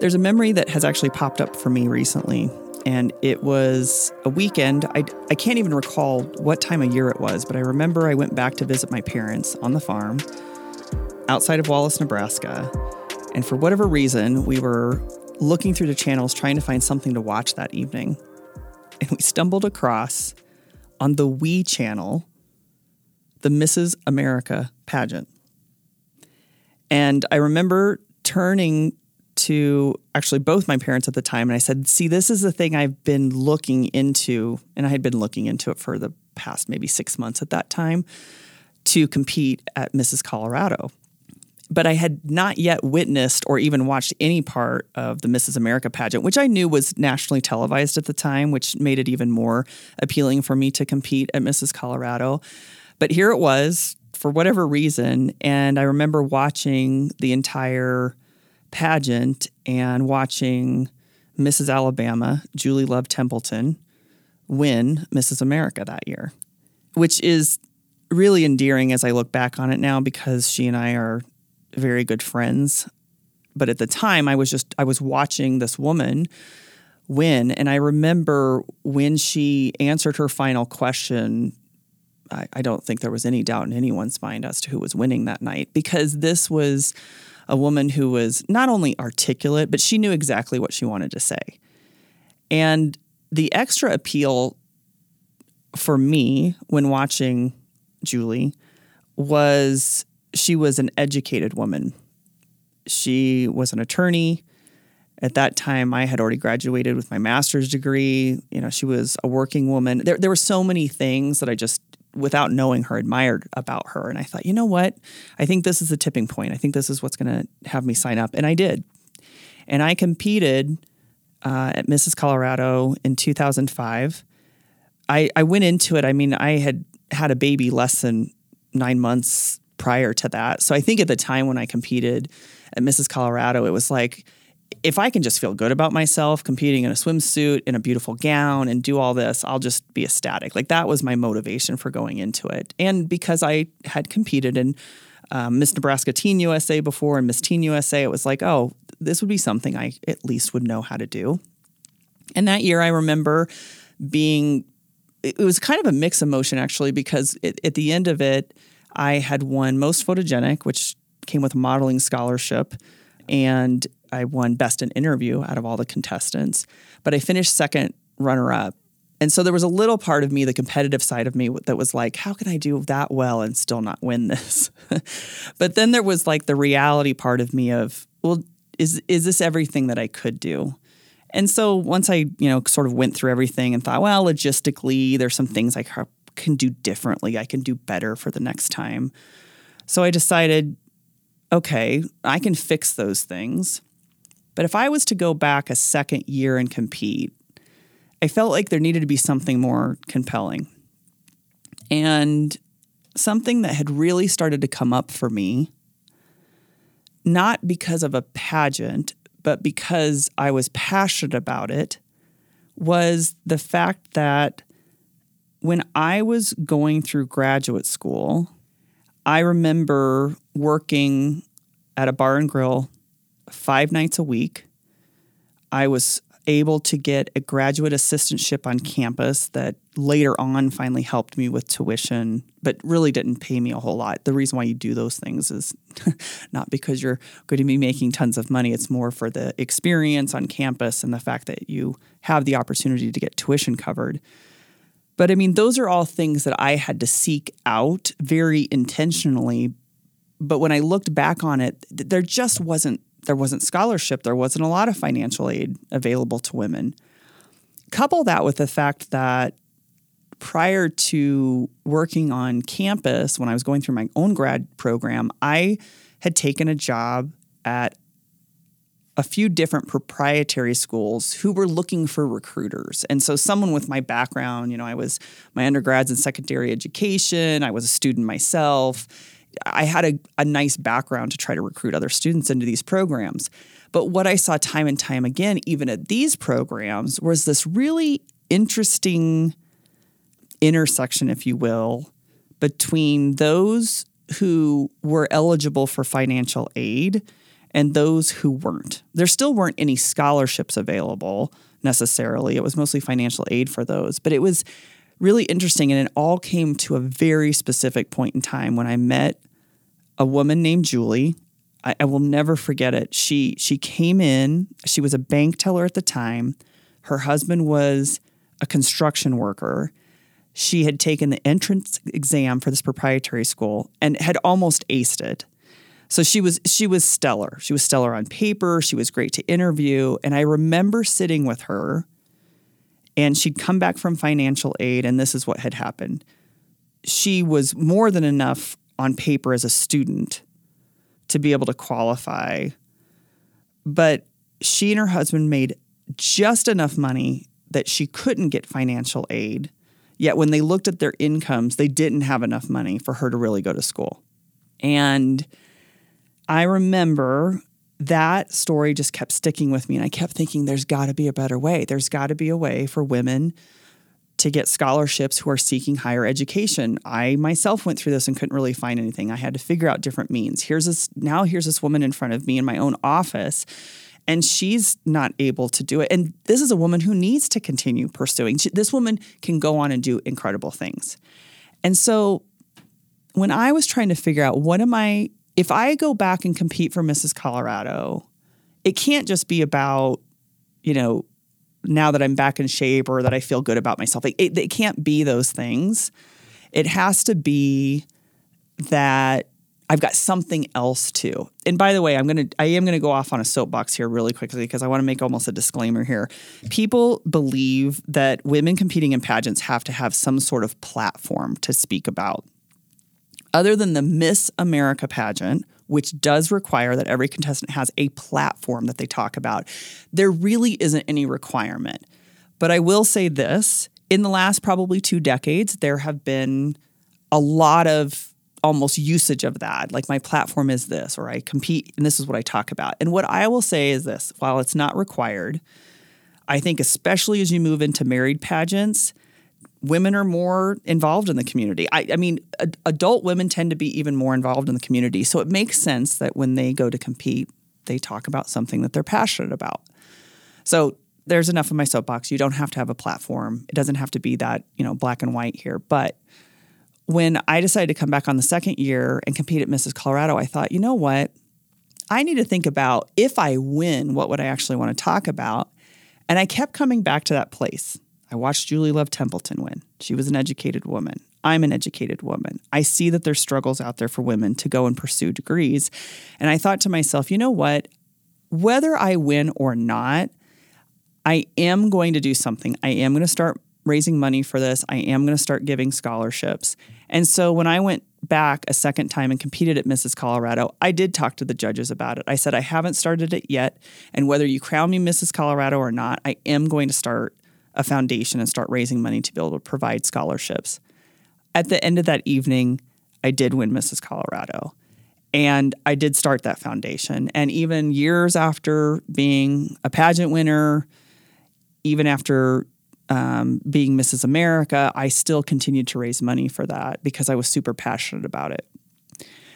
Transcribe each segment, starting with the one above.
There's a memory that has actually popped up for me recently, and it was a weekend. I, I can't even recall what time of year it was, but I remember I went back to visit my parents on the farm outside of Wallace, Nebraska. And for whatever reason, we were looking through the channels trying to find something to watch that evening. And we stumbled across on the WE channel the Mrs. America pageant. And I remember turning to actually both my parents at the time and I said, See, this is the thing I've been looking into. And I had been looking into it for the past maybe six months at that time to compete at Mrs. Colorado. But I had not yet witnessed or even watched any part of the Mrs. America pageant, which I knew was nationally televised at the time, which made it even more appealing for me to compete at Mrs. Colorado. But here it was for whatever reason. And I remember watching the entire pageant and watching Mrs. Alabama, Julie Love Templeton, win Mrs. America that year, which is really endearing as I look back on it now because she and I are very good friends. But at the time, I was just, I was watching this woman win. And I remember when she answered her final question, I, I don't think there was any doubt in anyone's mind as to who was winning that night because this was a woman who was not only articulate, but she knew exactly what she wanted to say. And the extra appeal for me when watching Julie was she was an educated woman. She was an attorney. At that time, I had already graduated with my master's degree. You know, she was a working woman. There, there were so many things that I just without knowing her, admired about her. And I thought, you know what? I think this is the tipping point. I think this is what's going to have me sign up. And I did. And I competed uh, at Mrs. Colorado in 2005. I, I went into it, I mean, I had had a baby less than nine months prior to that. So I think at the time when I competed at Mrs. Colorado, it was like, if I can just feel good about myself competing in a swimsuit in a beautiful gown and do all this, I'll just be ecstatic. Like that was my motivation for going into it. And because I had competed in um, Miss Nebraska Teen USA before and Miss Teen USA, it was like, oh, this would be something I at least would know how to do. And that year, I remember being, it was kind of a mixed emotion actually, because it, at the end of it, I had won most photogenic, which came with a modeling scholarship. And I won best in interview out of all the contestants, but I finished second runner up. And so there was a little part of me, the competitive side of me, that was like, how can I do that well and still not win this? but then there was like the reality part of me of, well, is is this everything that I could do? And so once I, you know, sort of went through everything and thought, well, logistically, there's some things I can do differently. I can do better for the next time. So I decided, okay, I can fix those things. But if I was to go back a second year and compete, I felt like there needed to be something more compelling. And something that had really started to come up for me, not because of a pageant, but because I was passionate about it, was the fact that when I was going through graduate school, I remember working at a bar and grill five nights a week. I was able to get a graduate assistantship on campus that later on finally helped me with tuition, but really didn't pay me a whole lot. The reason why you do those things is not because you're going to be making tons of money, it's more for the experience on campus and the fact that you have the opportunity to get tuition covered. But I mean, those are all things that I had to seek out very intentionally. But when I looked back on it, there just wasn't there wasn't scholarship, there wasn't a lot of financial aid available to women. Couple that with the fact that prior to working on campus, when I was going through my own grad program, I had taken a job at a few different proprietary schools who were looking for recruiters. And so, someone with my background, you know, I was my undergrads in secondary education, I was a student myself I had a, a nice background to try to recruit other students into these programs. But what I saw time and time again, even at these programs, was this really interesting intersection, if you will, between those who were eligible for financial aid and those who weren't. There still weren't any scholarships available necessarily. It was mostly financial aid for those, but it was really interesting. And it all came to a very specific point in time when I met a woman named Julie. I, I will never forget it. She she came in. She was a bank teller at the time. Her husband was a construction worker. She had taken the entrance exam for this proprietary school and had almost aced it. So she was she was stellar. She was stellar on paper. She was great to interview. And I remember sitting with her and she'd come back from financial aid, and this is what had happened. She was more than enough on paper as a student to be able to qualify, but she and her husband made just enough money that she couldn't get financial aid. Yet when they looked at their incomes, they didn't have enough money for her to really go to school. And I remember that story just kept sticking with me. And I kept thinking, there's got to be a better way. There's got to be a way for women to get scholarships who are seeking higher education. I myself went through this and couldn't really find anything. I had to figure out different means. Here's this now here's this woman in front of me in my own office and she's not able to do it. And this is a woman who needs to continue pursuing. She, this woman can go on and do incredible things. And so when I was trying to figure out what am I if I go back and compete for Mrs. Colorado, it can't just be about, you know, now that I'm back in shape or that I feel good about myself. It, it, can't be those things. It has to be that I've got something else too. And by the way, I'm gonna I am gonna go off on a soapbox here really quickly because I want to make almost a disclaimer here. People believe that women competing in pageants have to have some sort of platform to speak about other than the Miss America pageant, which does require that every contestant has a platform that they talk about, there really isn't any requirement. But I will say this in the last probably two decades, there have been a lot of almost usage of that. Like my platform is this, or I compete, and this is what I talk about. And what I will say is this while it's not required, I think, especially as you move into married pageants, women are more involved in the community. I, I mean, a, adult women tend to be even more involved in the community. So it makes sense that when they go to compete, they talk about something that they're passionate about. So there's enough of my soapbox. You don't have to have a platform. It doesn't have to be that, you know, black and white here. But when I decided to come back on the second year and compete at Mrs. Colorado, I thought, you know what? I need to think about if I win, what would I actually want to talk about? And I kept coming back to that place. I watched Julie Love Templeton win. She was an educated woman. I'm an educated woman. I see that there's struggles out there for women to go and pursue degrees. And I thought to myself, you know what? Whether I win or not, I am going to do something. I am going to start raising money for this. I am going to start giving scholarships. And so when I went back a second time and competed at Mrs. Colorado, I did talk to the judges about it. I said, I haven't started it yet. And whether you crown me Mrs. Colorado or not, I am going to start a foundation and start raising money to be able to provide scholarships. At the end of that evening, I did win Mrs. Colorado. And I did start that foundation. And even years after being a pageant winner, even after um, being Mrs. America, I still continued to raise money for that because I was super passionate about it.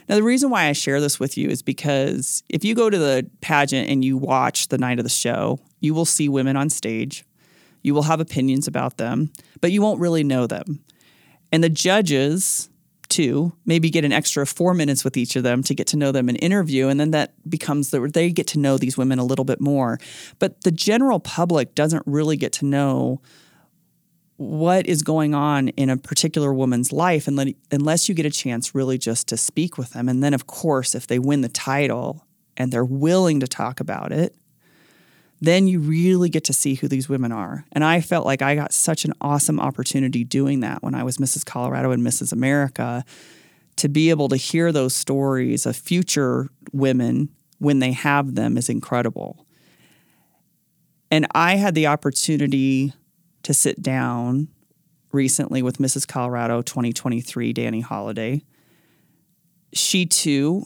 Now, the reason why I share this with you is because if you go to the pageant and you watch the night of the show, you will see women on stage you will have opinions about them, but you won't really know them. And the judges, too, maybe get an extra four minutes with each of them to get to know them and interview. And then that becomes the, they get to know these women a little bit more. But the general public doesn't really get to know what is going on in a particular woman's life unless you get a chance really just to speak with them. And then, of course, if they win the title and they're willing to talk about it, then you really get to see who these women are. And I felt like I got such an awesome opportunity doing that when I was Mrs. Colorado and Mrs. America to be able to hear those stories of future women when they have them is incredible. And I had the opportunity to sit down recently with Mrs. Colorado 2023, Dani Holliday. She too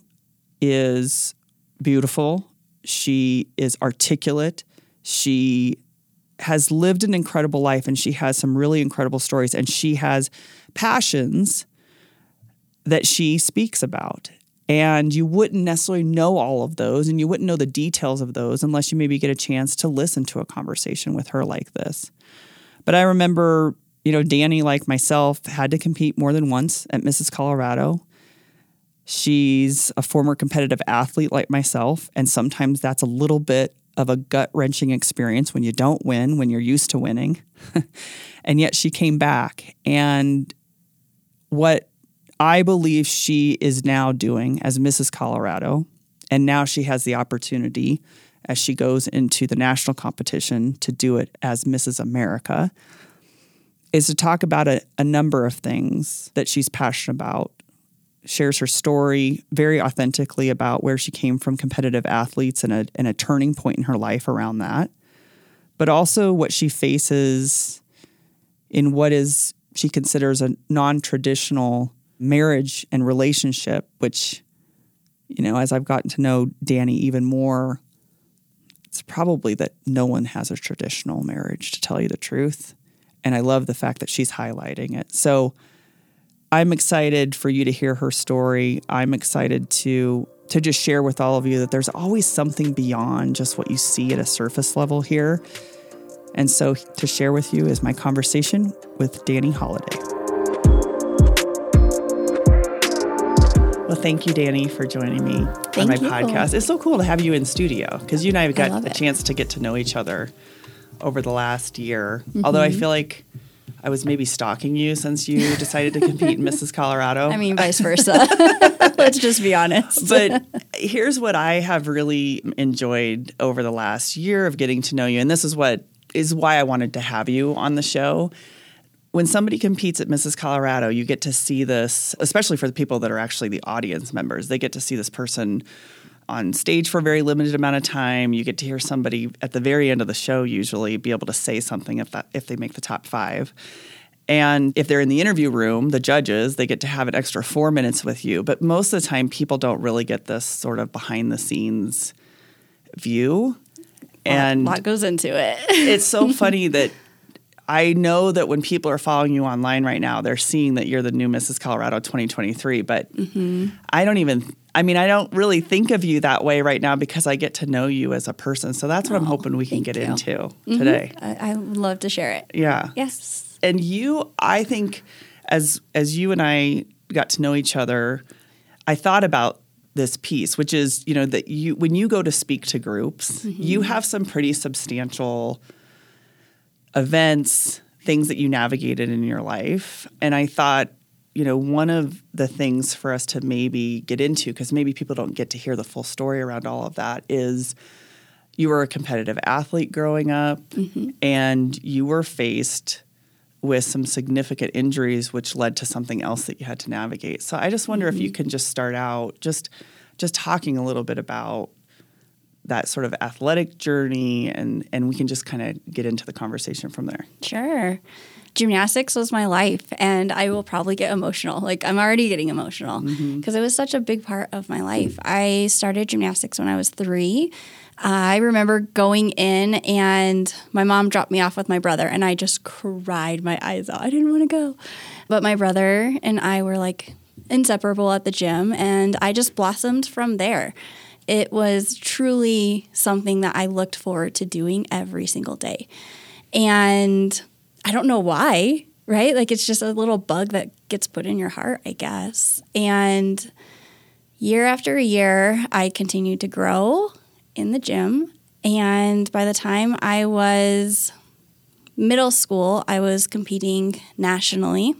is beautiful she is articulate. She has lived an incredible life and she has some really incredible stories and she has passions that she speaks about. And you wouldn't necessarily know all of those and you wouldn't know the details of those unless you maybe get a chance to listen to a conversation with her like this. But I remember, you know, Dani, like myself, had to compete more than once at Mrs. Colorado. She's a former competitive athlete like myself, and sometimes that's a little bit of a gut wrenching experience when you don't win, when you're used to winning. and yet she came back. And what I believe she is now doing as Mrs. Colorado, and now she has the opportunity as she goes into the national competition to do it as Mrs. America, is to talk about a, a number of things that she's passionate about shares her story very authentically about where she came from competitive athletes and a, and a turning point in her life around that, but also what she faces in what is she considers a non traditional marriage and relationship, which, you know, as I've gotten to know Dani even more, it's probably that no one has a traditional marriage, to tell you the truth. And I love the fact that she's highlighting it. So, I'm excited for you to hear her story. I'm excited to to just share with all of you that there's always something beyond just what you see at a surface level here. And so to share with you is my conversation with Dani Holliday. Well, thank you, Dani, for joining me thank on my you. podcast. It's so cool to have you in studio because you and I have got I a it. chance to get to know each other over the last year. Mm-hmm. Although I feel like I was maybe stalking you since you decided to compete in Mrs. Colorado. I mean, vice versa. Let's just be honest. but here's what I have really enjoyed over the last year of getting to know you. And this is what is why I wanted to have you on the show. When somebody competes at Mrs. Colorado, you get to see this, especially for the people that are actually the audience members, they get to see this person on stage for a very limited amount of time. You get to hear somebody at the very end of the show usually be able to say something if that if they make the top five. And if they're in the interview room, the judges, they get to have an extra four minutes with you. But most of the time, people don't really get this sort of behind the scenes view. And a lot goes into it. it's so funny that I know that when people are following you online right now, they're seeing that you're the new Mrs. Colorado 2023. But mm-hmm. I don't even I mean, I don't really think of you that way right now because I get to know you as a person. So that's what oh, I'm hoping we can get you. into mm-hmm. today. I, love to share it. Yeah. Yes. And you, I think, as as you and I got to know each other, I thought about this piece, which is, you know, that you when you go to speak to groups, mm-hmm. you have some pretty substantial events, things that you navigated in your life. And I thought you know, one of the things for us to maybe get into, because maybe people don't get to hear the full story around all of that, is you were a competitive athlete growing up mm-hmm. and you were faced with some significant injuries which led to something else that you had to navigate. So I just wonder mm-hmm. if you mm-hmm. can just start out just just talking a little bit about that sort of athletic journey and and we can just kind of get into the conversation from there. Sure gymnastics was my life and I will probably get emotional. Like I'm already getting emotional because mm-hmm. it was such a big part of my life. I started gymnastics when I was 3. Uh, I remember going in and my mom dropped me off with my brother and I just cried my eyes out. I didn't want to go. But my brother and I were like inseparable at the gym and I just blossomed from there. It was truly something that I looked forward to doing every single day. And I don't know why, right? Like it's just a little bug that gets put in your heart, I guess. And year after year, I continued to grow in the gym. And by the time I was middle school, I was competing nationally.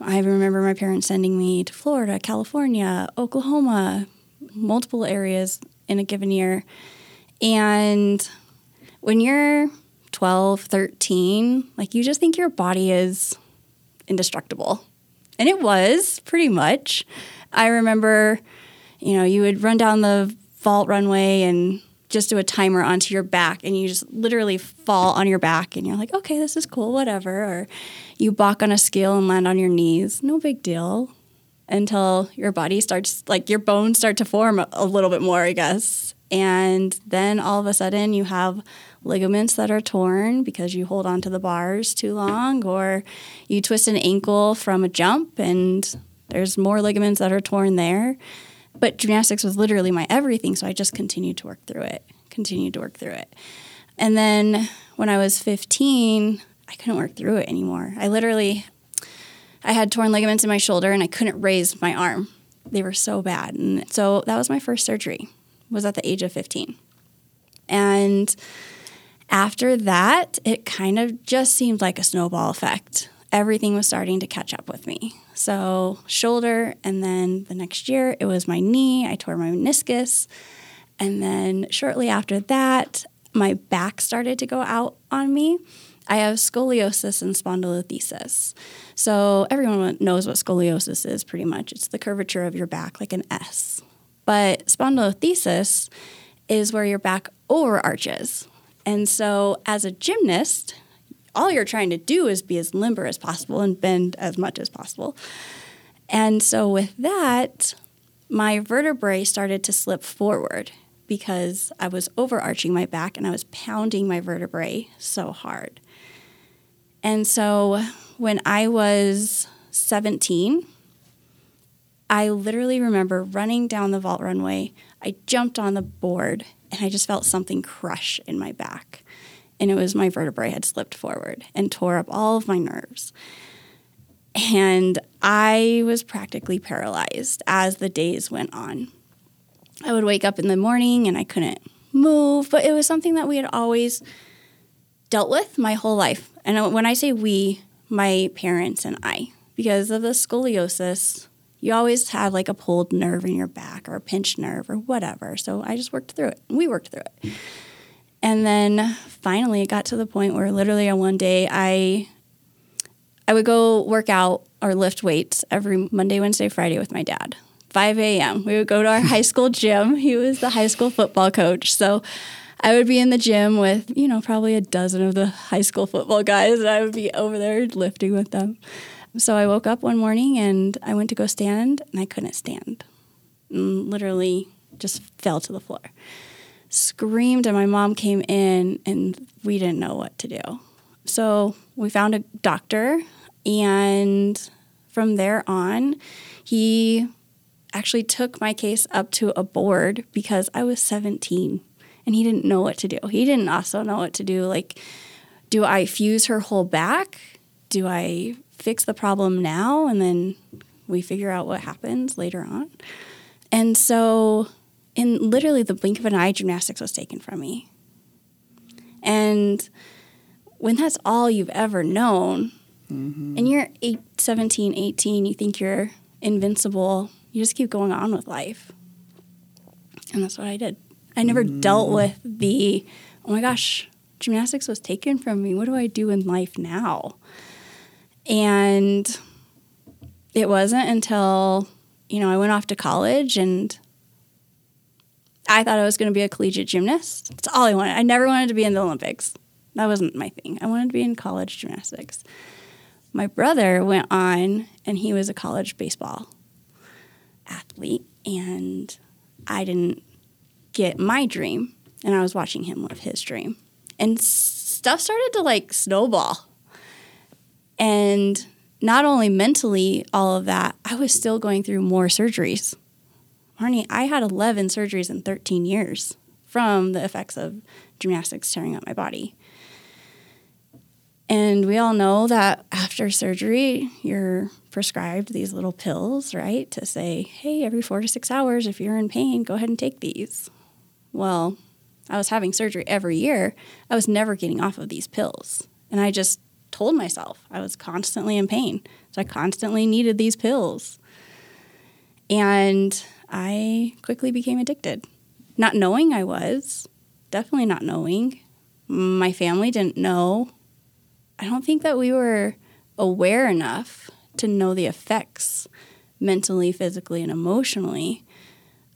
I remember my parents sending me to Florida, California, Oklahoma, multiple areas in a given year. And when you're 12, 13, like you just think your body is indestructible. And it was pretty much. I remember, you know, you would run down the vault runway and just do a timer onto your back and you just literally fall on your back and you're like, okay, this is cool, whatever. Or you balk on a scale and land on your knees, no big deal. Until your body starts, like your bones start to form a little bit more, I guess. And then all of a sudden you have ligaments that are torn because you hold onto the bars too long, or you twist an ankle from a jump and there's more ligaments that are torn there. But gymnastics was literally my everything, so I just continued to work through it, continued to work through it. And then when I was 15, I couldn't work through it anymore. I literally I had torn ligaments in my shoulder and I couldn't raise my arm. They were so bad. And so that was my first surgery. Was at the age of 15. And after that, it kind of just seemed like a snowball effect. Everything was starting to catch up with me. So, shoulder, and then the next year, it was my knee. I tore my meniscus. And then shortly after that, my back started to go out on me. I have scoliosis and spondylolisthesis. So everyone knows what scoliosis is pretty much. It's the curvature of your back like an S. But spondylolisthesis is where your back overarches. And so as a gymnast, all you're trying to do is be as limber as possible and bend as much as possible. And so with that, my vertebrae started to slip forward because I was overarching my back and I was pounding my vertebrae so hard. And so when I was 17, I literally remember running down the vault runway. I jumped on the board and I just felt something crush in my back. And it was my vertebrae had slipped forward and tore up all of my nerves. And I was practically paralyzed as the days went on. I would wake up in the morning and I couldn't move, but it was something that we had always dealt with my whole life. And when I say we, my parents and I, because of the scoliosis, you always have like a pulled nerve in your back or a pinched nerve or whatever. So I just worked through it. We worked through it. And then finally it got to the point where literally on one day I I would go work out or lift weights every Monday, Wednesday, Friday with my dad. 5 a.m. We would go to our high school gym. He was the high school football coach. So I would be in the gym with, you know, probably a dozen of the high school football guys, and I would be over there lifting with them. So I woke up one morning and I went to go stand, and I couldn't stand. And literally just fell to the floor. Screamed, and my mom came in, and we didn't know what to do. So we found a doctor, and from there on, he actually took my case up to a board because I was 17 and he didn't know what to do. He didn't also know what to do. Like, do I fuse her whole back? Do I fix the problem now and then we figure out what happens later on? And so, in literally the blink of an eye, gymnastics was taken from me. And when that's all you've ever known, mm-hmm. and you're eight, 17, 18, you think you're invincible you just keep going on with life. And that's what I did. I never mm. dealt with the, oh my gosh, gymnastics was taken from me. What do I do in life now? And it wasn't until, you know, I went off to college and I thought I was going to be a collegiate gymnast. That's all I wanted. I never wanted to be in the Olympics. That wasn't my thing. I wanted to be in college gymnastics. My brother went on and he was a college baseball athlete and I didn't get my dream and I was watching him live his dream. And stuff started to like snowball. And not only mentally, all of that, I was still going through more surgeries. Marney, I had 11 surgeries in 13 years from the effects of gymnastics tearing up my body. And we all know that after surgery, you're prescribed these little pills, right? To say, hey, every four to six hours, if you're in pain, go ahead and take these. Well, I was having surgery every year. I was never getting off of these pills. And I just told myself I was constantly in pain. So I constantly needed these pills. And I quickly became addicted. Not knowing I was, definitely not knowing. My family didn't know I don't think that we were aware enough to know the effects mentally, physically, and emotionally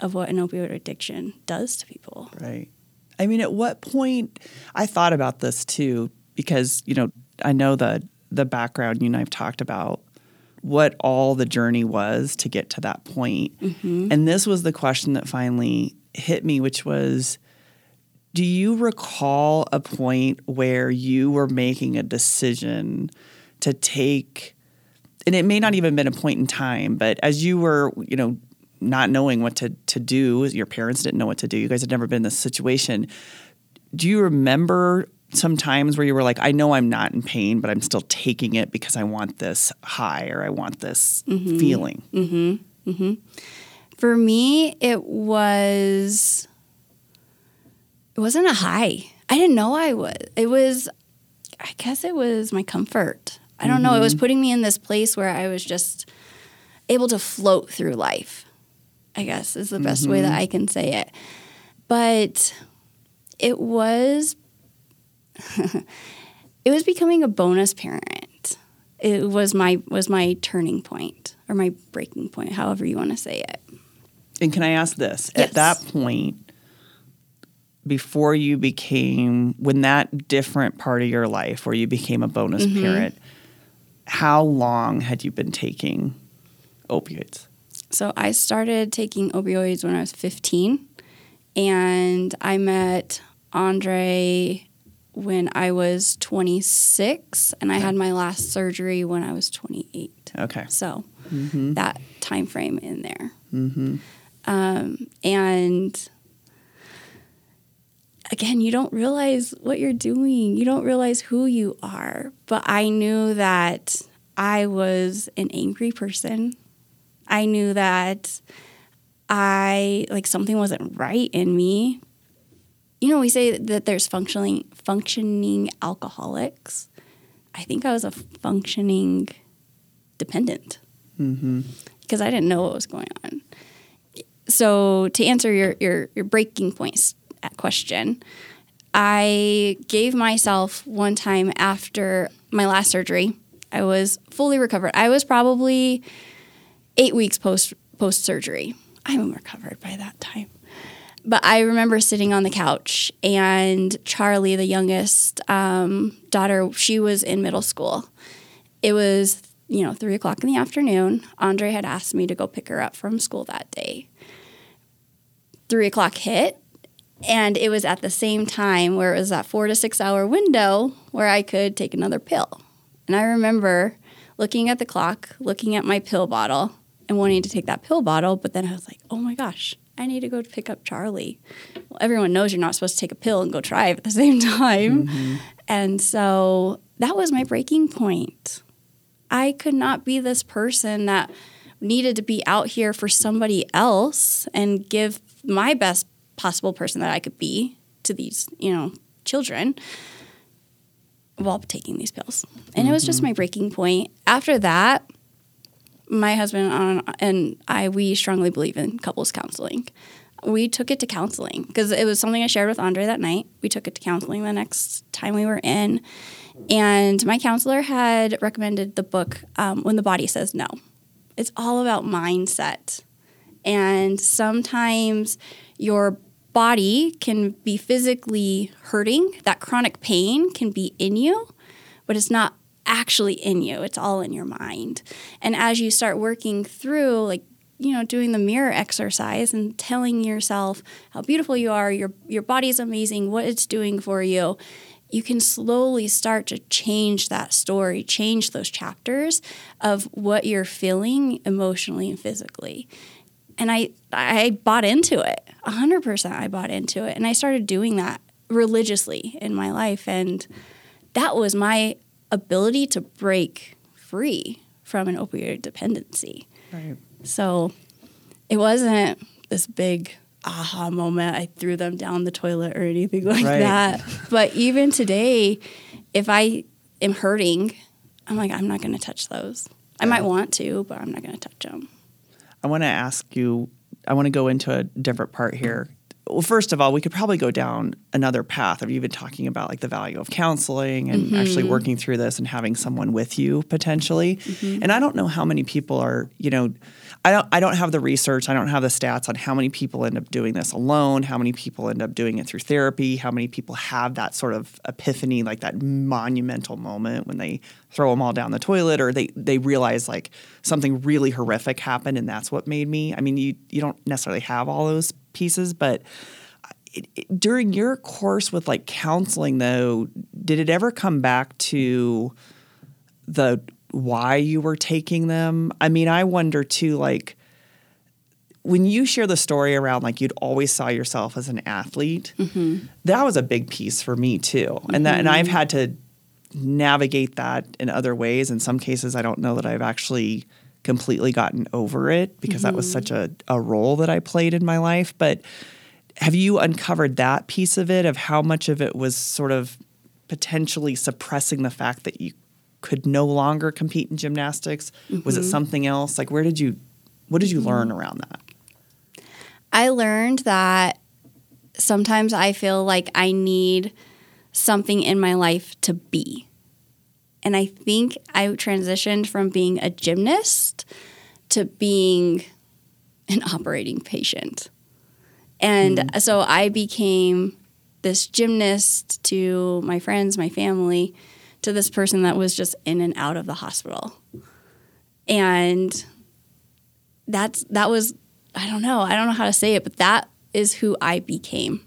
of what an opioid addiction does to people. Right. I mean, at what point I thought about this too, because, you know, I know the the background you and I've talked about what all the journey was to get to that point. Mm-hmm. And this was the question that finally hit me, which was do you recall a point where you were making a decision to take, and it may not even been a point in time, but as you were, you know, not knowing what to, to do. Your parents didn't know what to do. You guys had never been in this situation. Do you remember some times where you were like, I know I'm not in pain, but I'm still taking it because I want this high or I want this mm-hmm. feeling? Mm-hmm. Mm-hmm. For me, it was it wasn't a high. I didn't know I was. It was I guess it was my comfort. I don't know. It was mm-hmm. putting me in this place where I was just able to float through life. I guess is the best mm-hmm. way that mm-hmm. I can say it. But it was it was becoming a bonus parent. It was my was my turning point or my breaking point, however you want to say it. And can I ask this? Yes. At that point, before you became when that different part of your life where you became a bonus mm-hmm. parent, how long had you been taking opioids? So I started taking opioids when I was 15 and I met Andre when I was 26, and I had my last surgery when I was 28. Okay. So mm-hmm. that time frame in there. Mm-hmm. Um, and again, you don't realize what you're doing. You don't realize who you are. But I knew that I was an angry person. I knew that I like something wasn't right in me you know, we say that there's functioning functioning alcoholics. I think I was a functioning dependent mm-hmm. because I didn't know what was going on. So to answer your your, your breaking points question, I gave myself one time after my last surgery. I was fully recovered. I was probably eight weeks post post surgery. I'm recovered by that time. But I remember sitting on the couch, and Charlie, the youngest um, daughter, she was in middle school. It was, you know, three o'clock in the afternoon. Andre had asked me to go pick her up from school that day. Three o'clock hit, and it was at the same time where it was that four to six hour window where I could take another pill. And I remember looking at the clock, looking at my pill bottle, and wanting to take that pill bottle, but then I was like, oh my gosh, I need to go pick up Charlie. Well, everyone knows you're not supposed to take a pill and go drive at the same time. Mm-hmm. And so that was my breaking point. I could not be this person that needed to be out here for somebody else and give my best possible person that I could be to these, you know, children while taking these pills. And mm-hmm. it was just mm-hmm. my breaking point. After that, my husband and I, we strongly believe in couples counseling. We took it to counseling because it was something I shared with Andre that night. We took it to counseling the next time we were in. And my counselor had recommended the book, um, When the Body Says No. It's all about mindset. And sometimes your body can be physically hurting, that chronic pain can be in you, but it's not actually in you. It's all in your mind. And as you start working through, like, you know, doing the mirror exercise and telling yourself how beautiful you are, your your body's amazing, what it's doing for you, you can slowly start to change that story, change those chapters of what you're feeling emotionally and physically. And I I bought into it. 100% I bought into it and I started doing that religiously in my life and that was my ability to break free from an opioid dependency. Right. So it wasn't this big aha moment. I threw them down the toilet or anything like right. that. But even today, if I am hurting, I'm like, I'm not going to touch those. I might want to, but I'm not going to touch them. I want to ask you, I want to go into a different part here well, first of all, we could probably go down another path of even talking about like the value of counseling and mm-hmm. actually working through this and having someone with you potentially. Mm-hmm. And I don't know how many people are, you know, I don't I don't have the research, I don't have the stats on how many people end up doing this alone, how many people end up doing it through therapy, how many people have that sort of epiphany, like that monumental moment when they throw them all down the toilet or they they realize like something really horrific happened and that's what made me. I mean, you you don't necessarily have all those pieces, but it, it, during your course with like counseling though, did it ever come back to the why you were taking them? I mean, I wonder too like when you share the story around like you'd always saw yourself as an athlete, Mm-hmm. that was a big piece for me too. And that and I've had to navigate that in other ways. In some cases, I don't know that I've actually completely gotten over it because that was such a, a role that I played in my life. But have you uncovered that piece of it of how much of it was sort of potentially suppressing the fact that you could no longer compete in gymnastics? Was it mm-hmm. something else? Like where did you what did you mm-hmm. learn around that? I learned that sometimes I feel like I need something in my life to be. And I think I transitioned from being a gymnast to being an operating patient. And mm-hmm. so I became this gymnast to my friends, my family, to this person that was just in and out of the hospital. And that's that was I don't know. I don't know how to say it, but that is who I became.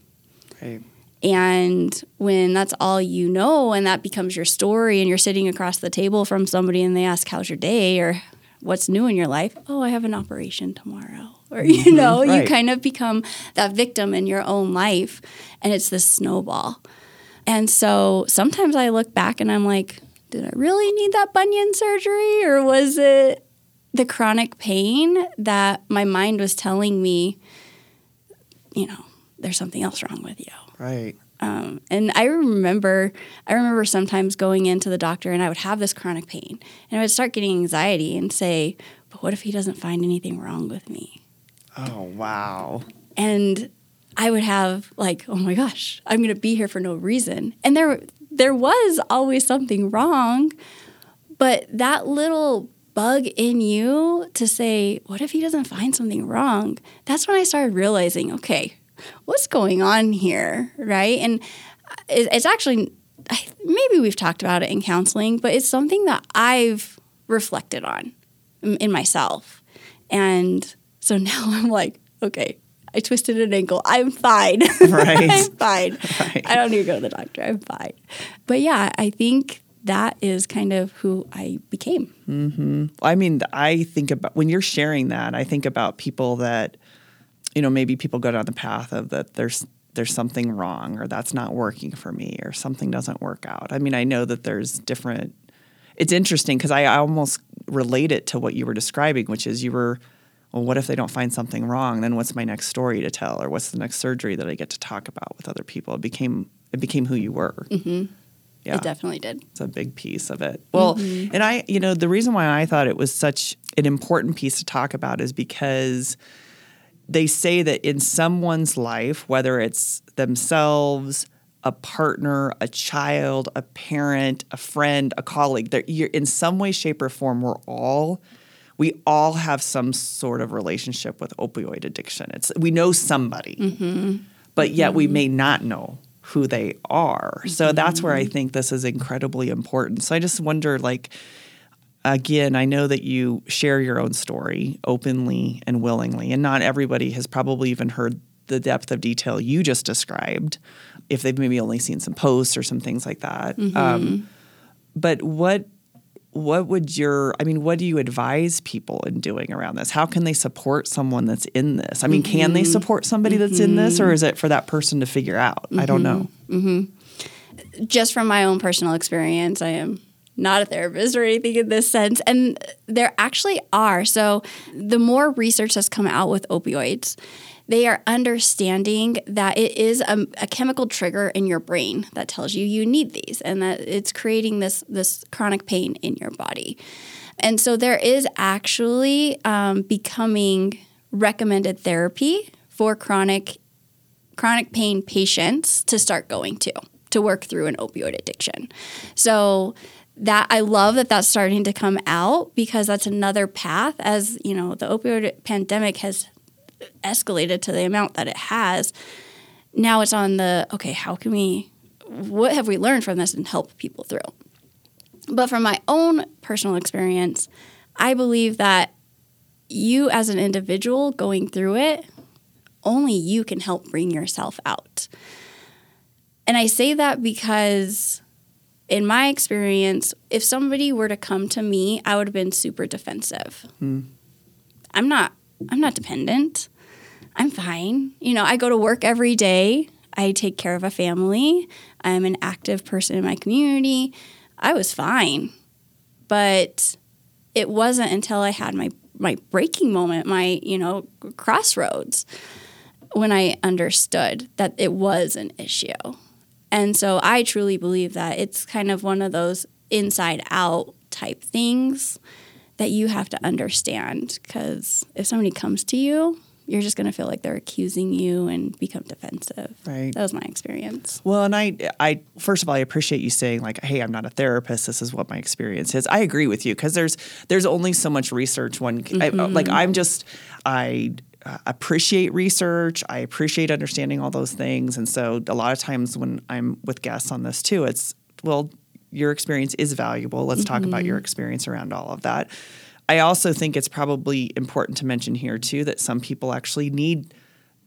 Right. And when that's all you know and that becomes your story and you're sitting across the table from somebody and they ask how's your day or what's new in your life? Oh, I have an operation tomorrow. Or you mm-hmm. know, you kind of become that victim in your own life and it's this snowball. And so sometimes I look back and I'm like, did I really need that bunion surgery or was it the chronic pain that my mind was telling me, you know, there's something else wrong with you. Right. Um, and I remember, I remember sometimes going into the doctor and I would have this chronic pain and I would start getting anxiety and say, but what if he doesn't find anything wrong with me? Oh wow. and I would have like, oh my gosh, I'm going to be here for no reason. And there there was always something wrong, but that little bug in you to say, what if he doesn't find something wrong? That's when I started realizing, okay, what's going on here, right? And uh, it's actually maybe we've talked about it in counseling, but it's something that I've reflected on in in myself. And so now I'm like, okay, I twisted an ankle. I'm fine. Right. I'm fine. Right. I don't need to go to the doctor. I'm fine. But yeah, I think that is kind of who I became. Hmm. I mean, I think about when you're sharing that, I think about people that, you know, maybe people go down the path of that there's there's something wrong or that's not working for me or something doesn't work out. I mean, I know that there's different it's interesting because I, I almost relate it to what you were describing, which is you were, well, what if they don't find something wrong? Then what's my next story to tell, or what's the next surgery that I get to talk about with other people? It became it became who you were. Mm-hmm. Yeah, It definitely did. it's a big piece of it. Well, and I, you know, the reason why I thought it was such an important piece to talk about is because they say that in someone's life, whether it's themselves, a partner, a child, a parent, a friend, a colleague, that you're in some way, shape, or form, we're all we all have some sort of relationship with opioid addiction. It's we know somebody, mm-hmm. but yet we mm-hmm. may not know who they are. So mm-hmm. that's where I think this is incredibly important. So I just wonder, like, again, I know that you share your own story openly and willingly, and not everybody has probably even heard the depth of detail you just described if they've maybe only seen some posts or some things like that. Um, but what what would your i mean what do you advise people in doing around this? How can they support someone that's in this? I mean can they mm-hmm. support somebody that's in this or mm-hmm. is it for that person to figure out? I don't know. Mm-hmm. Just from my own personal experience, I am not a therapist or anything in this sense. And there actually are. So, the more research has come out with opioids, they are understanding that it is a, a chemical trigger in your brain that tells you you need these and that it's creating this, this chronic pain in your body. And so, there is actually um, becoming recommended therapy for chronic chronic pain patients to start going to to work through an opioid addiction. So that I love that that's starting to come out because that's another path as, you know, the opioid pandemic has escalated to the amount that it has. Now it's on the okay, how can we what have we learned from this and help people through? But from my own personal experience, I believe that you as an individual going through it only you can help bring yourself out. And I say that because, in my experience, if somebody were to come to me, I would have been super defensive. Hmm. I'm not I'm not dependent. I'm fine. You know, I go to work every day. I take care of a family. I'm an active person in my community. I was fine. But it wasn't until I had my my breaking moment, my, you know, crossroads when I understood that it was an issue. And so I truly believe that it's kind of one of those inside out type things that you have to understand because if somebody comes to you, you're just going to feel like they're accusing you and become defensive. Right. That was my experience. Well, and I, I first of all, I appreciate you saying like, "Hey, I'm not a therapist. This is what my experience is." I agree with you because there's there's only so much research one. Mm-hmm. I, like, I'm just I uh, appreciate research. I appreciate understanding all those things, and so a lot of times when I'm with guests on this too, it's well, your experience is valuable. Let's mm-hmm. talk about your mm-hmm. experience around all of that. I also think it's probably important to mention here too that some people actually need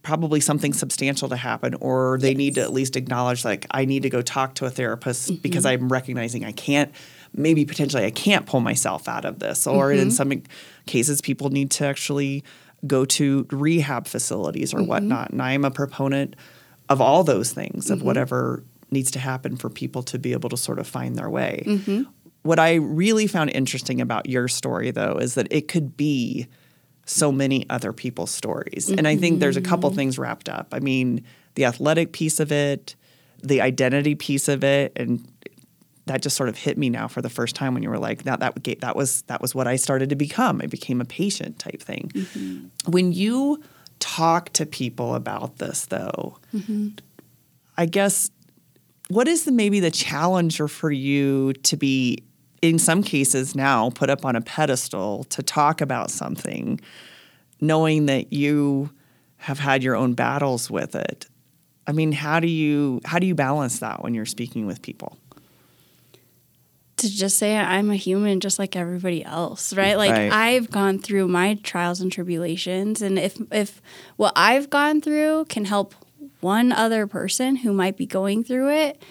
probably something substantial to happen or they yes. need to at least acknowledge like I need to go talk to a therapist mm-hmm. because I'm recognizing I can't maybe potentially I can't pull myself out of this or mm-hmm. in some cases people need to actually go to rehab facilities or mm-hmm. whatnot and I am a proponent of all those things of mm-hmm. whatever needs to happen for people to be able to sort of find their way. Mm-hmm. What I really found interesting about your story, though, is that it could be so many other people's stories. Mm-hmm. And I think there's a couple mm-hmm. things wrapped up. I mean, the athletic piece of it, the identity piece of it, and that just sort of hit me now for the first time when you were like that that that was that was what I started to become. I became a patient type thing. Mm-hmm. When you talk to people about this though, mm-hmm. I guess what is the, maybe the challenge for you to be in some cases now put up on a pedestal to talk about something, knowing that you have had your own battles with it. I mean, how do you how do you balance that when you're speaking with people? To just say I'm a human just like everybody else, right? Like right. I've gone through my trials and tribulations and if if what I've gone through can help one other person who might be going through it,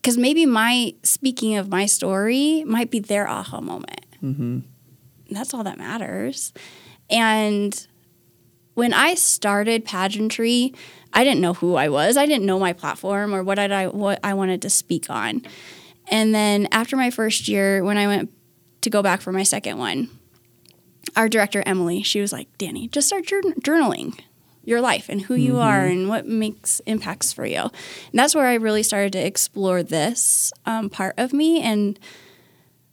because maybe my speaking of my story might be their aha moment. Mm-hmm. That's all that matters. And when I started pageantry, I didn't know who I was. I didn't know my platform or what I what I wanted to speak on. And then after my first year, when I went to go back for my second one, our director Emily, she was like, "Dani, just start journaling your life and who you mm-hmm. are and what makes impacts for you. And that's where I really started to explore this um, part of me and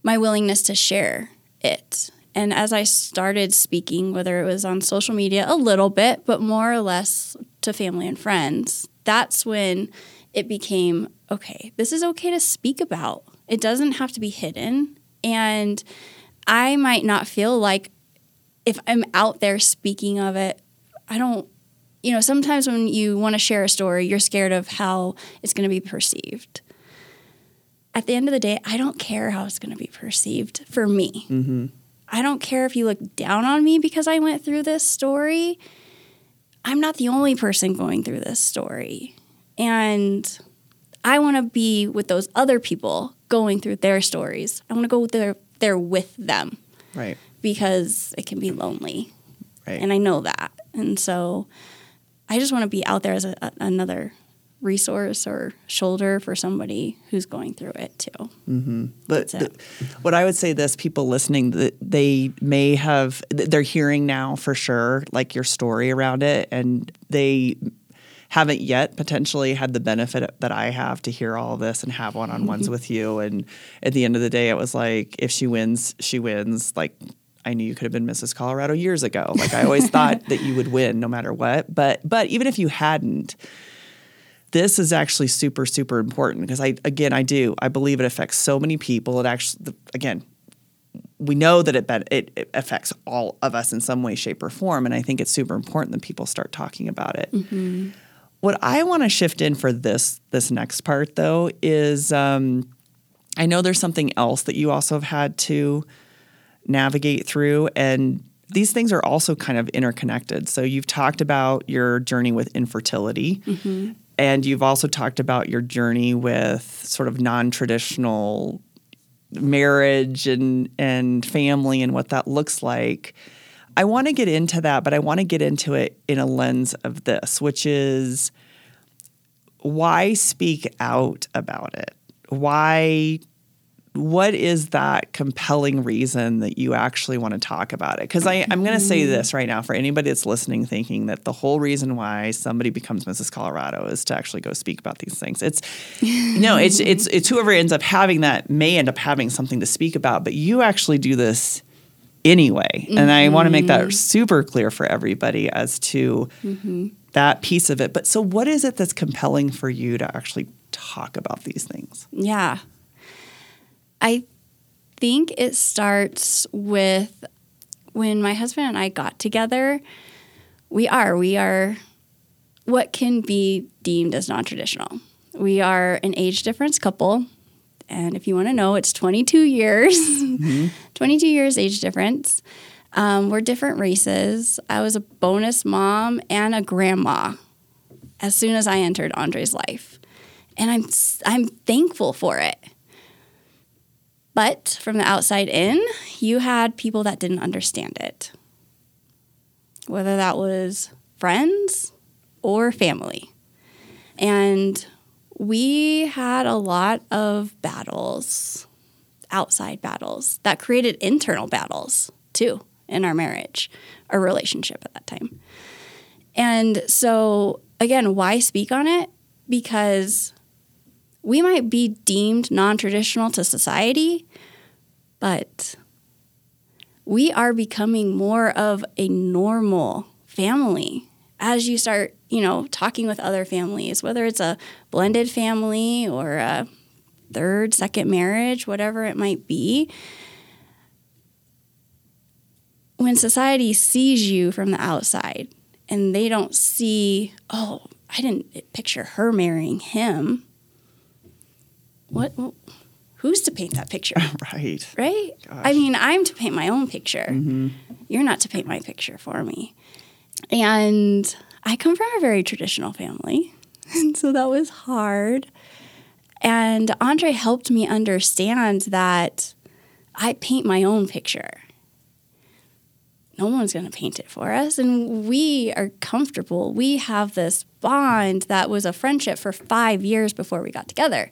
my willingness to share it. And as I started speaking, whether it was on social media a little bit, but more or less to family and friends, that's when it became okay, this is okay to speak about. It doesn't have to be hidden. And I might not feel like if I'm out there speaking of it, I don't you know, sometimes when you want to share a story, you're scared of how it's going to be perceived. At the end of the day, I don't care how it's going to be perceived for me. Mm-hmm. I don't care if you look down on me because I went through this story. I'm not the only person going through this story. And I want to be with those other people going through their stories. I want to go there, there with them. Right. Because it can be lonely. Right. And I know that. And so I just want to be out there as a, a, another resource or shoulder for somebody who's going through it too. Mm-hmm. But the, what I would say this people listening that they may have they're hearing now for sure like your story around it and they haven't yet potentially had the benefit that I have to hear all this and have one-on-ones mm-hmm. with you and at the end of the day it was like if she wins she wins like I knew you could have been Mrs. Colorado years ago. Like I always thought that you would win no matter what. But but even if you hadn't, this is actually super super important because I again I do I believe it affects so many people. It actually again we know that it, it, it affects all of us in some way, shape, or form, and I think it's super important that people start talking about it. Mm-hmm. What I want to shift in for this this next part though is um, I know there's something else that you also have had to navigate through. And these things are also kind of interconnected. So you've talked about your journey with infertility. Mm-hmm. And you've also talked about your journey with sort of non traditional marriage and, and family and what that looks like. I want to get into that, but I want to get into it in a lens of this, which is why speak out about it? Why what is that compelling reason that you actually want to talk about it? Because I'm going to say this right now for anybody that's listening, thinking that the whole reason why somebody becomes Mrs. Colorado is to actually go speak about these things. It's no, it's it's it's whoever ends up having that may end up having something to speak about, but you actually do this anyway, mm-hmm. and I want to make that super clear for everybody as to mm-hmm. that piece of it. But so, what is it that's compelling for you to actually talk about these things? Yeah. I think it starts with when my husband and I got together. We are, we are what can be deemed as non traditional. We are an age difference couple. And if you want to know, it's 22 years, mm-hmm. 22 years age difference. Um, we're different races. I was a bonus mom and a grandma as soon as I entered Andre's life. And I'm, I'm thankful for it but from the outside in, you had people that didn't understand it, whether that was friends or family. And we had a lot of battles, outside battles, that created internal battles too in our marriage, our relationship at that time. And so, again, why speak on it? Because we might be deemed non traditional to society, but we are becoming more of a normal family as you start, you know, talking with other families, whether it's a blended family or a third, second marriage, whatever it might be. When society sees you from the outside and they don't see, oh, I didn't picture her marrying him what, who's to paint that picture? right. Right? Gosh. I mean, I'm to paint my own picture. Mm-hmm. You're not to paint my picture for me. And I come from a very traditional family. And so that was hard. And Andre helped me understand that I paint my own picture. No one's going to paint it for us. And we are comfortable. We have this bond that was a friendship for five years before we got together.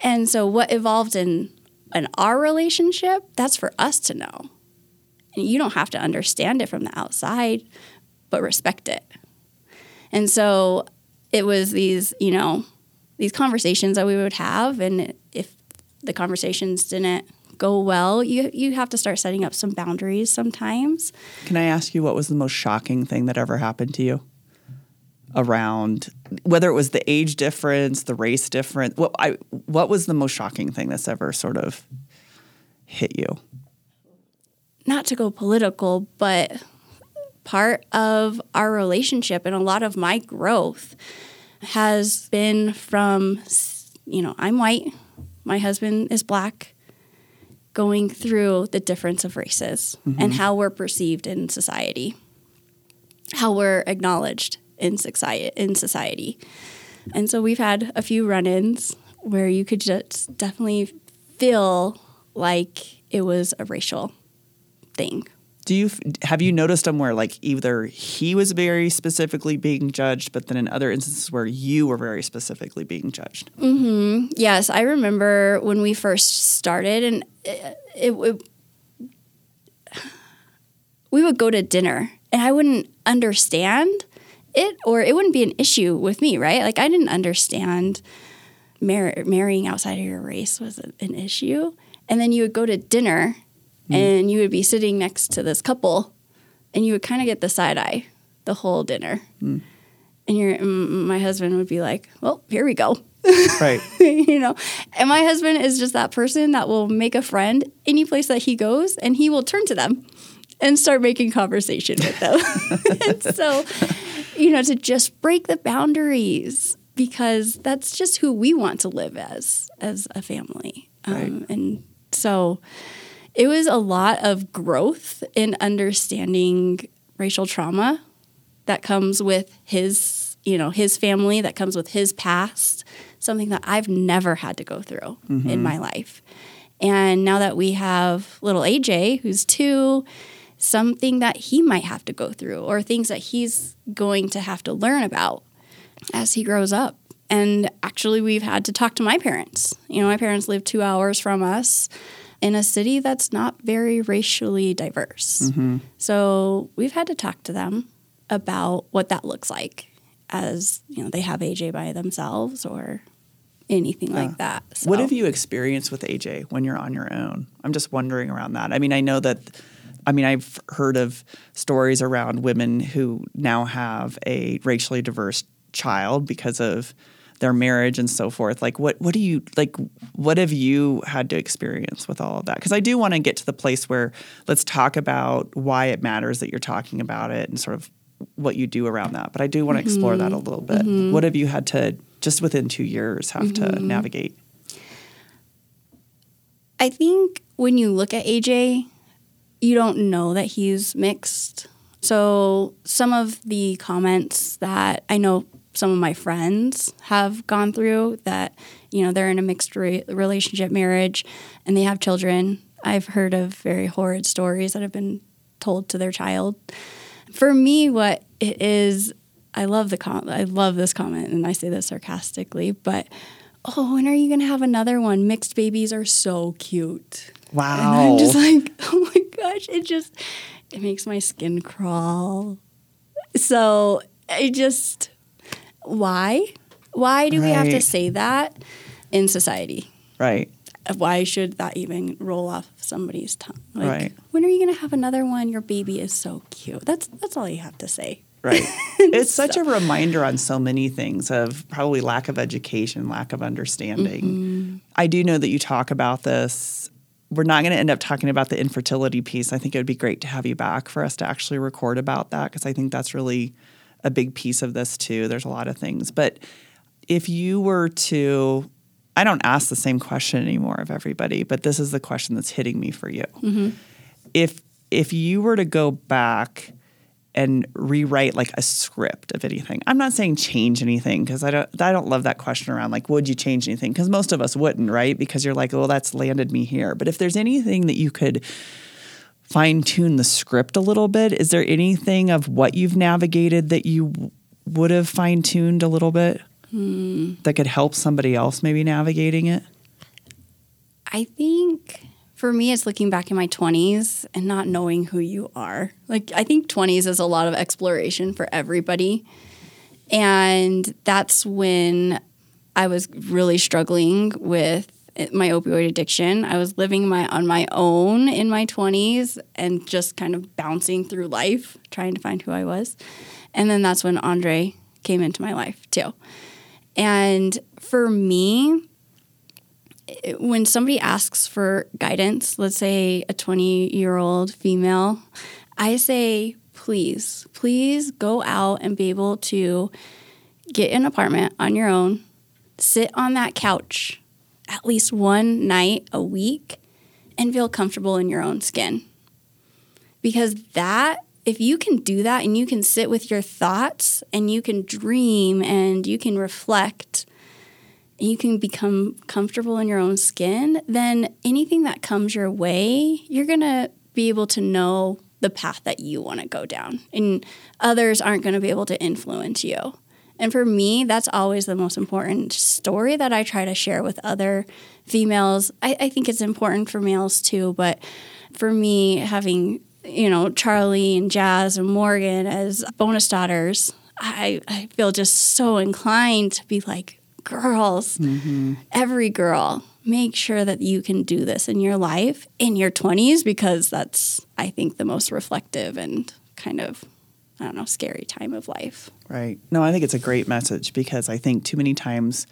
And so what evolved in in our relationship, that's for us to know. And you don't have to understand it from the outside, but respect it. And so it was these, you know, these conversations that we would have and if the conversations didn't go well, you you have to start setting up some boundaries sometimes. Can I ask you what was the most shocking thing that ever happened to you? Around whether it was the age difference, the race difference. What I what was the most shocking thing that's ever sort of hit you? Not to go political, but part of our relationship and a lot of my growth has been from you know, I'm white, my husband is black, going through the difference of races mm-hmm. and how we're perceived in society, how we're acknowledged in society in society. And so we've had a few run-ins where you could just definitely feel like it was a racial thing. Do you have you noticed them where like either he was very specifically being judged, but then in other instances where you were very specifically being judged? Mm-hmm. Yes, I remember when we first started, and it, it, it we would go to dinner, and I wouldn't understand it or it wouldn't be an issue with me, right? Like I didn't understand mar- marrying outside of your race was an issue. And then you would go to dinner mm. and you would be sitting next to this couple and you would kind of get the side eye the whole dinner. Mm. And your my husband would be like, "Well, here we go." Right. you know, and my husband is just that person that will make a friend any place that he goes and he will turn to them and start making conversation with them. and so, you know, to just break the boundaries because that's just who we want to live as as a family. Um, right. And so it was a lot of growth in understanding racial trauma that comes with his, you know, his family, that comes with his past, something that I've never had to go through mm-hmm. in my life. And now that we have little AJ, who's two, something that he might have to go through or things that he's going to have to learn about as he grows up. And actually, we've had to talk to my parents. You know, my parents live two hours from us in a city that's not very racially diverse. Mm-hmm. So we've had to talk to them about what that looks like as, you know, they have AJ by themselves or anything yeah. like that. So. What have you experienced with AJ when you're on your own? I'm just wondering around that. I mean, I know that I mean, I've heard of stories around women who now have a racially diverse child because of their marriage and so forth. Like, what what do you like? What have you had to experience with all of that? Because I do want to get to the place where let's talk about why it matters that you're talking about it and sort of what you do around that. But I do want to mm-hmm. explore that a mm-hmm. little bit. Mm-hmm. What have you had to just within two years have mm-hmm. to navigate? I think when you look at AJ, you don't know that he's mixed. So some of the comments that I know some of my friends have gone through that, you know, they're in a mixed re- relationship marriage and they have children. I've heard of very horrid stories that have been told to their child. For me, what it is, I love the com- I love this comment, and I say this sarcastically, but oh, when are you going to have another one? Mixed babies are so cute. Wow. And I'm just like, oh my gosh, it just it makes my skin crawl. So I just why? Why do right. we have to say that in society? Right. Why should that even roll off somebody's tongue? Like, right. When are you going to have another one? Your baby is so cute. That's that's all you have to say. Right. it's such a reminder on so many things of probably lack of education, lack of understanding. Mm-hmm. I do know that you talk about this we're not going to end up talking about the infertility piece. I think it would be great to have you back for us to actually record about that because I think that's really a big piece of this too. There's a lot of things. But if you were to, I don't ask the same question anymore of everybody, but this is the question that's hitting me for you. Mm-hmm. If if you were to go back and rewrite like a script of anything. I'm not saying change anything because I don't I don't love that question around like would you change anything because most of us wouldn't, right? Because you're like, "Oh, that's landed me here." But if there's anything that you could fine tune the script a little bit, is there anything of what you've navigated that you would have fine tuned a little bit hmm. that could help somebody else maybe navigating it? I think for me, it's looking back in my 20s and not knowing who you are. Like, I think 20s is a lot of exploration for everybody. And that's when I was really struggling with my opioid addiction. I was living my on my own in my 20s and just kind of bouncing through life, trying to find who I was. And then that's when Andre came into my life, too. And for me, when somebody asks for guidance, let's say a 20 year old female, I say, please, please go out and be able to get an apartment on your own, sit on that couch at least one night a week, and feel comfortable in your own skin. Because that, if you can do that and you can sit with your thoughts and you can dream and you can reflect you can become comfortable in your own skin, then anything that comes your way, you're going to be able to know the path that you want to go down. And others aren't going to be able to influence you. And for me, that's always the most important story that I try to share with other females. I, I think it's important for males too, but for me, having, you know, Charlie and Jazz and Morgan as bonus daughters, I, I feel just so inclined to be like, girls, mm-hmm. every girl, make sure that you can do this in your life in your 20s because that's, I think, the most reflective and kind of, I don't know, scary time of life. Right. No, I think it's a great message because I think too many times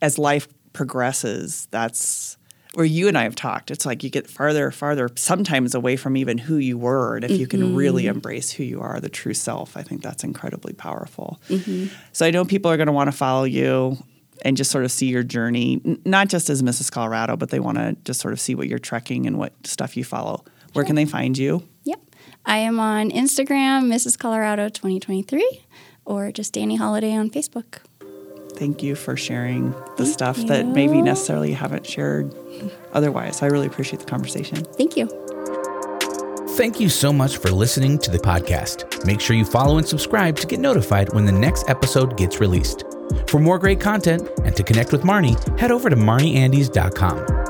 as life progresses, that's where you and I have talked. It's like you get farther, farther, sometimes away from even who you were. And if mm-hmm. you can mm-hmm. really embrace who you are, the true self, I think that's incredibly powerful. Mm-hmm. So I know people are going to want to follow you and just sort of see your journey, not just as Mrs. Colorado, but they want to just sort of see what you're trekking and what stuff you follow. Where sure. can they find you? Yep. I am on Instagram, Mrs. Colorado 2023, or just Dani Holliday on Facebook. Thank you for sharing the Thank stuff you. that maybe necessarily you haven't shared otherwise. I really appreciate the conversation. Thank you. Thank you so much for listening to the podcast. Make sure you follow and subscribe to get notified when the next episode gets released. For more great content and to connect with Marney, head over to marneyandes.com.